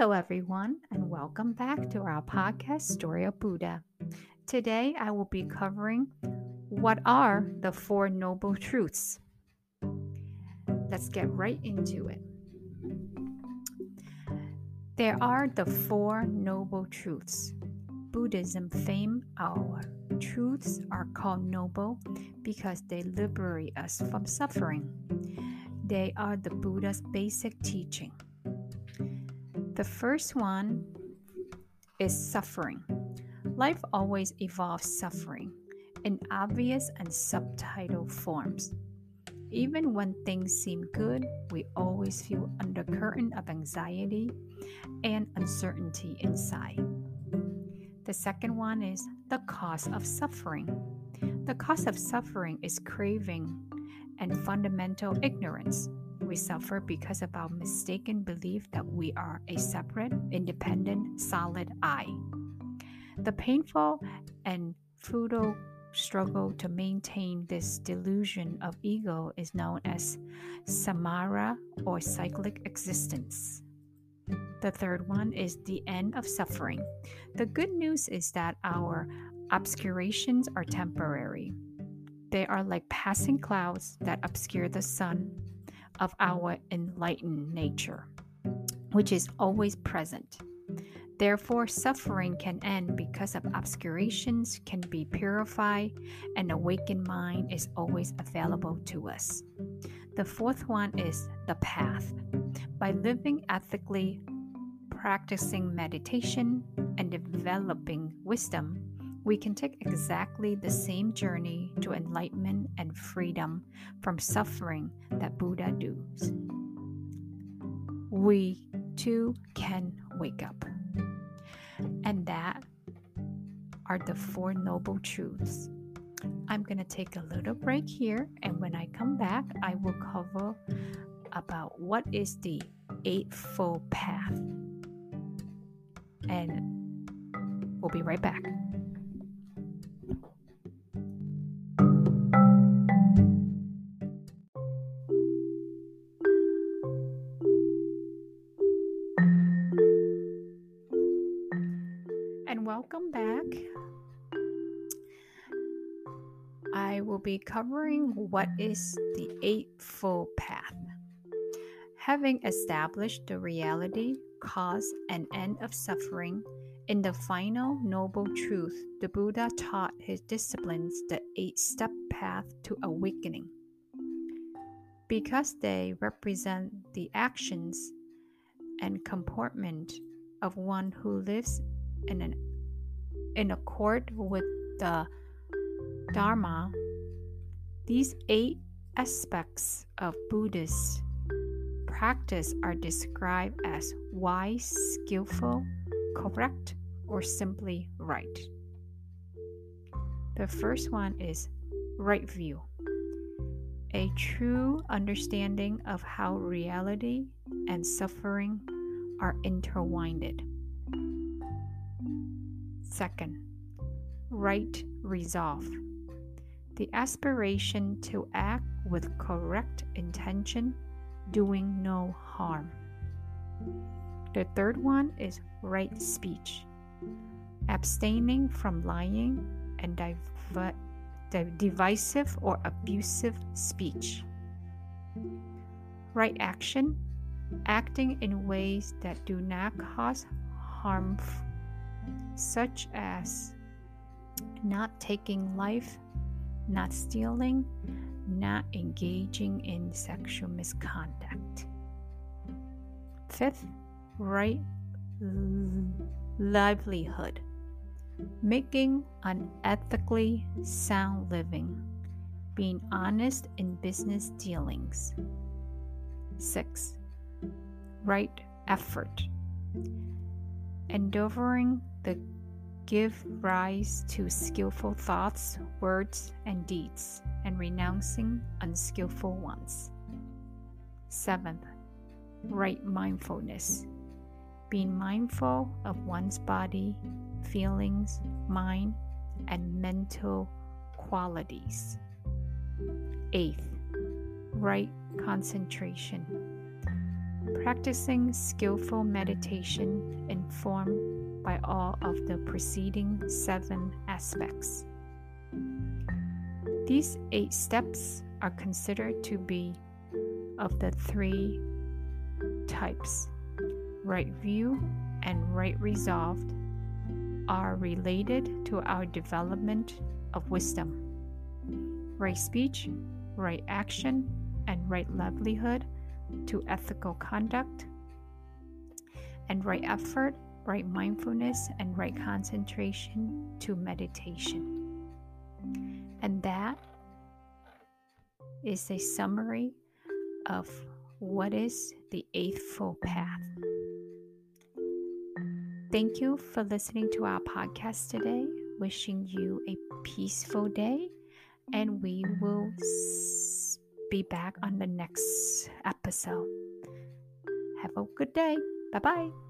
Hello, everyone, and welcome back to our podcast, Story of Buddha. Today, I will be covering what are the Four Noble Truths. Let's get right into it. There are the Four Noble Truths. Buddhism fame our truths are called noble because they liberate us from suffering. They are the Buddha's basic teaching. The first one is suffering. Life always involves suffering in obvious and subtitle forms. Even when things seem good, we always feel undercurrent of anxiety and uncertainty inside. The second one is the cause of suffering. The cause of suffering is craving and fundamental ignorance. We suffer because of our mistaken belief that we are a separate, independent, solid I. The painful and futile struggle to maintain this delusion of ego is known as samsara or cyclic existence. The third one is the end of suffering. The good news is that our obscurations are temporary. They are like passing clouds that obscure the sun of our enlightened nature, which is always present. Therefore, suffering can end because of obscurations can be purified, and awakened mind is always available to us. The fourth one is the path. By living ethically, practicing meditation, and developing wisdom, we can take exactly the same journey to enlightenment and freedom from suffering that Buddha does. We too can wake up. And that are the Four Noble Truths. I'm going to take a little break here, and when I come back, I will cover about what is the Eightfold Path. And we'll be right back. Welcome back. I will be covering what is the Eightfold Path. Having established the reality, cause, and end of suffering, in the final noble truth, the Buddha taught his disciples the eight step path to awakening. Because they represent the actions and comportment of one who lives in, an, in accord with the Dharma, these eight aspects of Buddhist practice are described as wise, skillful, correct, or simply right. The first one is right view, a true understanding of how reality and suffering are intertwined. Second, right resolve, the aspiration to act with correct intention, doing no harm. The third one is right speech, abstaining from lying and div- divisive or abusive speech. Right action, acting in ways that do not cause harm, such as not taking life, not stealing, not engaging in sexual misconduct. Fifth, right livelihood, making an ethically sound living, being honest in business dealings. Six, right effort, endeavoring the give rise to skillful thoughts, words, and deeds, and renouncing unskillful ones. Seventh, right mindfulness, being mindful of one's body, feelings, mind, and mental qualities. Eighth, right concentration, practicing skillful meditation informed by all of the preceding seven aspects. These eight steps are considered to be of the three types right view and right resolved are related to our development of wisdom. Right speech, right action, and right livelihood to ethical conduct, and right effort, right mindfulness, and right concentration to meditation. And that is a summary of what is the Eightfold Path. Thank you for listening to our podcast today. Wishing you a peaceful day, and we will be back on the next episode. Have a good day. Bye bye.